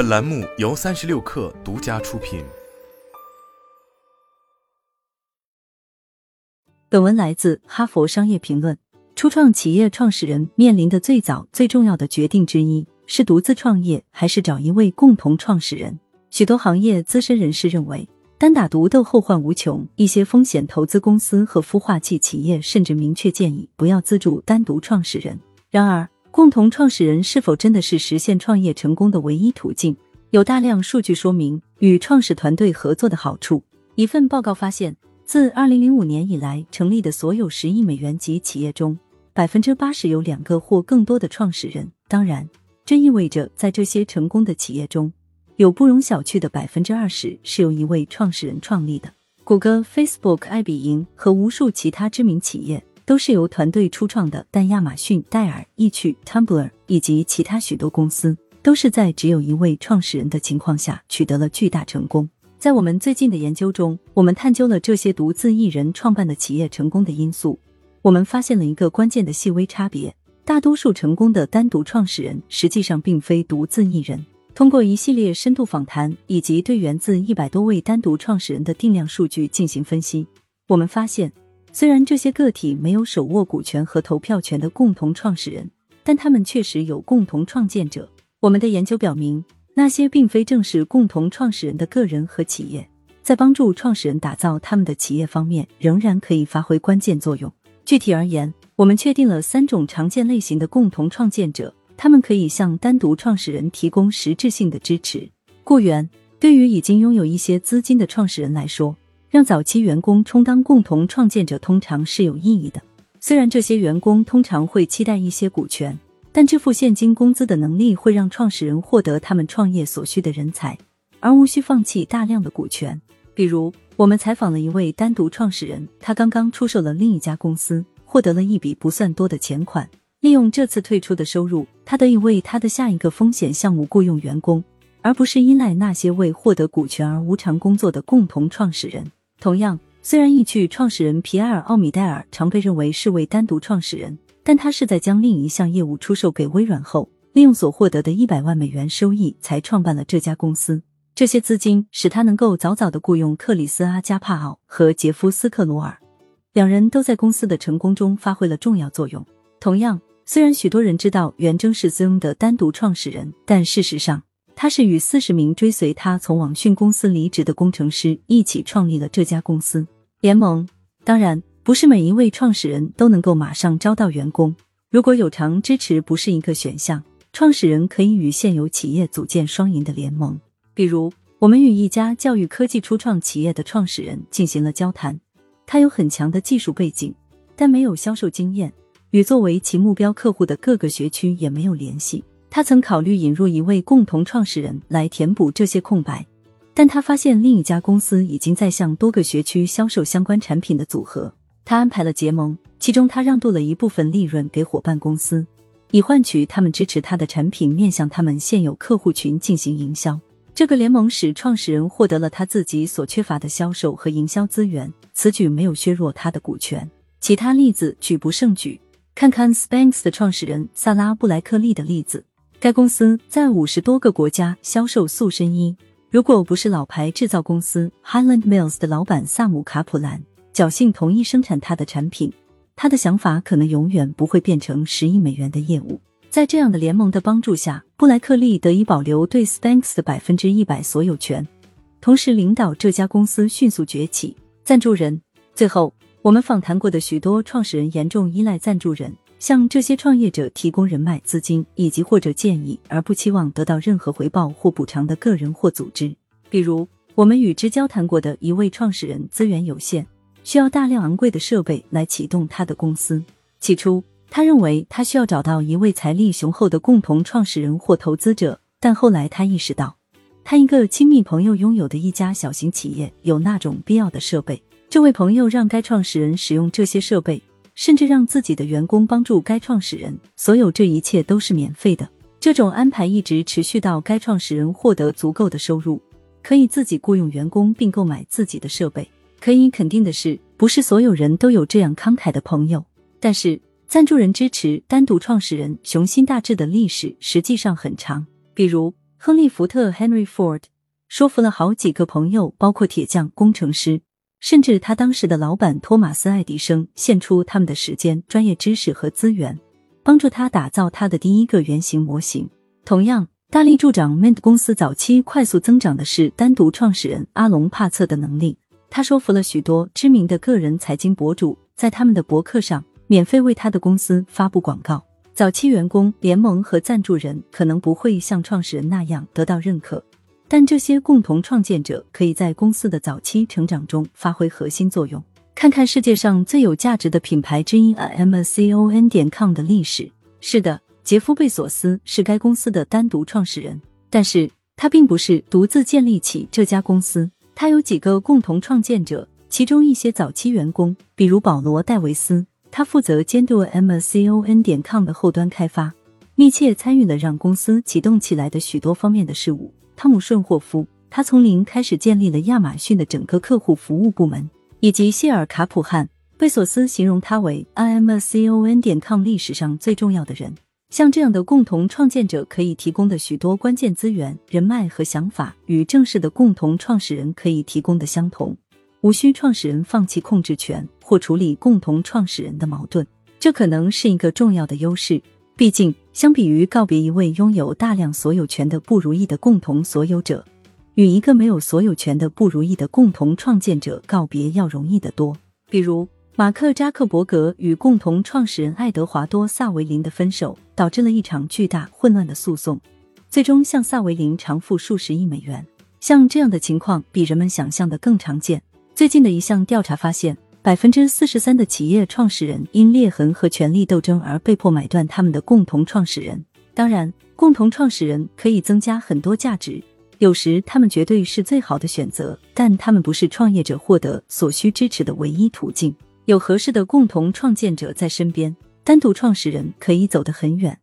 本栏目由三十六氪独家出品。本文来自《哈佛商业评论》。初创企业创始人面临的最早最重要的决定之一是独自创业还是找一位共同创始人。许多行业资深人士认为，单打独斗后患无穷。一些风险投资公司和孵化器企业甚至明确建议不要资助单独创始人。然而，共同创始人是否真的是实现创业成功的唯一途径？有大量数据说明与创始团队合作的好处。一份报告发现，自二零零五年以来成立的所有十亿美元级企业中，百分之八十有两个或更多的创始人。当然，这意味着在这些成功的企业中，有不容小觑的百分之二十是由一位创始人创立的。谷歌、Facebook、爱彼迎和无数其他知名企业。都是由团队初创的，但亚马逊、戴尔、易趣、Tumblr 以及其他许多公司都是在只有一位创始人的情况下取得了巨大成功。在我们最近的研究中，我们探究了这些独自一人创办的企业成功的因素。我们发现了一个关键的细微差别：大多数成功的单独创始人实际上并非独自一人。通过一系列深度访谈以及对源自一百多位单独创始人的定量数据进行分析，我们发现。虽然这些个体没有手握股权和投票权的共同创始人，但他们确实有共同创建者。我们的研究表明，那些并非正式共同创始人的个人和企业，在帮助创始人打造他们的企业方面，仍然可以发挥关键作用。具体而言，我们确定了三种常见类型的共同创建者，他们可以向单独创始人提供实质性的支持。雇员对于已经拥有一些资金的创始人来说。让早期员工充当共同创建者通常是有意义的。虽然这些员工通常会期待一些股权，但支付现金工资的能力会让创始人获得他们创业所需的人才，而无需放弃大量的股权。比如，我们采访了一位单独创始人，他刚刚出售了另一家公司，获得了一笔不算多的钱款。利用这次退出的收入，他得以为他的下一个风险项目雇佣员工，而不是依赖那些为获得股权而无偿工作的共同创始人。同样，虽然易趣创始人皮埃尔·奥米戴尔常被认为是位单独创始人，但他是在将另一项业务出售给微软后，利用所获得的一百万美元收益才创办了这家公司。这些资金使他能够早早的雇佣克里斯·阿加帕奥和杰夫斯·克罗尔，两人都在公司的成功中发挥了重要作用。同样，虽然许多人知道元征是 Zoom 的单独创始人，但事实上。他是与四十名追随他从网讯公司离职的工程师一起创立了这家公司联盟。当然，不是每一位创始人都能够马上招到员工。如果有偿支持不是一个选项，创始人可以与现有企业组建双赢的联盟。比如，我们与一家教育科技初创企业的创始人进行了交谈。他有很强的技术背景，但没有销售经验，与作为其目标客户的各个学区也没有联系。他曾考虑引入一位共同创始人来填补这些空白，但他发现另一家公司已经在向多个学区销售相关产品的组合。他安排了结盟，其中他让渡了一部分利润给伙伴公司，以换取他们支持他的产品面向他们现有客户群进行营销。这个联盟使创始人获得了他自己所缺乏的销售和营销资源，此举没有削弱他的股权。其他例子举不胜举，看看 Spanx 的创始人萨拉布莱克利的例子。该公司在五十多个国家销售塑身衣。如果不是老牌制造公司 Highland Mills 的老板萨姆卡普兰侥幸同意生产他的产品，他的想法可能永远不会变成十亿美元的业务。在这样的联盟的帮助下，布莱克利得以保留对 Spanx 的百分之一百所有权，同时领导这家公司迅速崛起。赞助人。最后，我们访谈过的许多创始人严重依赖赞助人。向这些创业者提供人脉、资金以及或者建议，而不期望得到任何回报或补偿的个人或组织。比如，我们与之交谈过的一位创始人，资源有限，需要大量昂贵的设备来启动他的公司。起初，他认为他需要找到一位财力雄厚的共同创始人或投资者，但后来他意识到，他一个亲密朋友拥有的一家小型企业有那种必要的设备。这位朋友让该创始人使用这些设备。甚至让自己的员工帮助该创始人，所有这一切都是免费的。这种安排一直持续到该创始人获得足够的收入，可以自己雇佣员工并购买自己的设备。可以肯定的是，不是所有人都有这样慷慨的朋友。但是，赞助人支持单独创始人雄心大志的历史实际上很长。比如，亨利·福特 （Henry Ford） 说服了好几个朋友，包括铁匠、工程师，甚至他当时的老板托马斯·爱迪生，献出他们的时间、专业知识和资源，帮助他打造他的第一个原型模型。同样，大力助长 Mint 公司早期快速增长的是单独创始人阿隆·帕策的能力。他说服了许多知名的个人财经博主，在他们的博客上免费为他的公司发布广告。早期员工、联盟和赞助人可能不会像创始人那样得到认可，但这些共同创建者可以在公司的早期成长中发挥核心作用。看看世界上最有价值的品牌之一 Amazon 点 com 的历史。是的，杰夫·贝索斯是该公司的单独创始人，但是他并不是独自建立起这家公司。他有几个共同创建者，其中一些早期员工，比如保罗·戴维斯，他负责监督 Amazon 点 com 的后端开发，密切参与了让公司启动起来的许多方面的事务。汤姆·顺霍夫，他从零开始建立了亚马逊的整个客户服务部门，以及谢尔·卡普汉，贝索斯形容他为 Amazon 点 com 历史上最重要的人。像这样的共同创建者可以提供的许多关键资源、人脉和想法，与正式的共同创始人可以提供的相同。无需创始人放弃控制权或处理共同创始人的矛盾，这可能是一个重要的优势。毕竟，相比于告别一位拥有大量所有权的不如意的共同所有者，与一个没有所有权的不如意的共同创建者告别要容易得多。比如。马克·扎克伯格与共同创始人爱德华多·萨维林的分手，导致了一场巨大混乱的诉讼，最终向萨维林偿付数十亿美元。像这样的情况比人们想象的更常见。最近的一项调查发现，百分之四十三的企业创始人因裂痕和权力斗争而被迫买断他们的共同创始人。当然，共同创始人可以增加很多价值，有时他们绝对是最好的选择，但他们不是创业者获得所需支持的唯一途径。有合适的共同创建者在身边，单独创始人可以走得很远。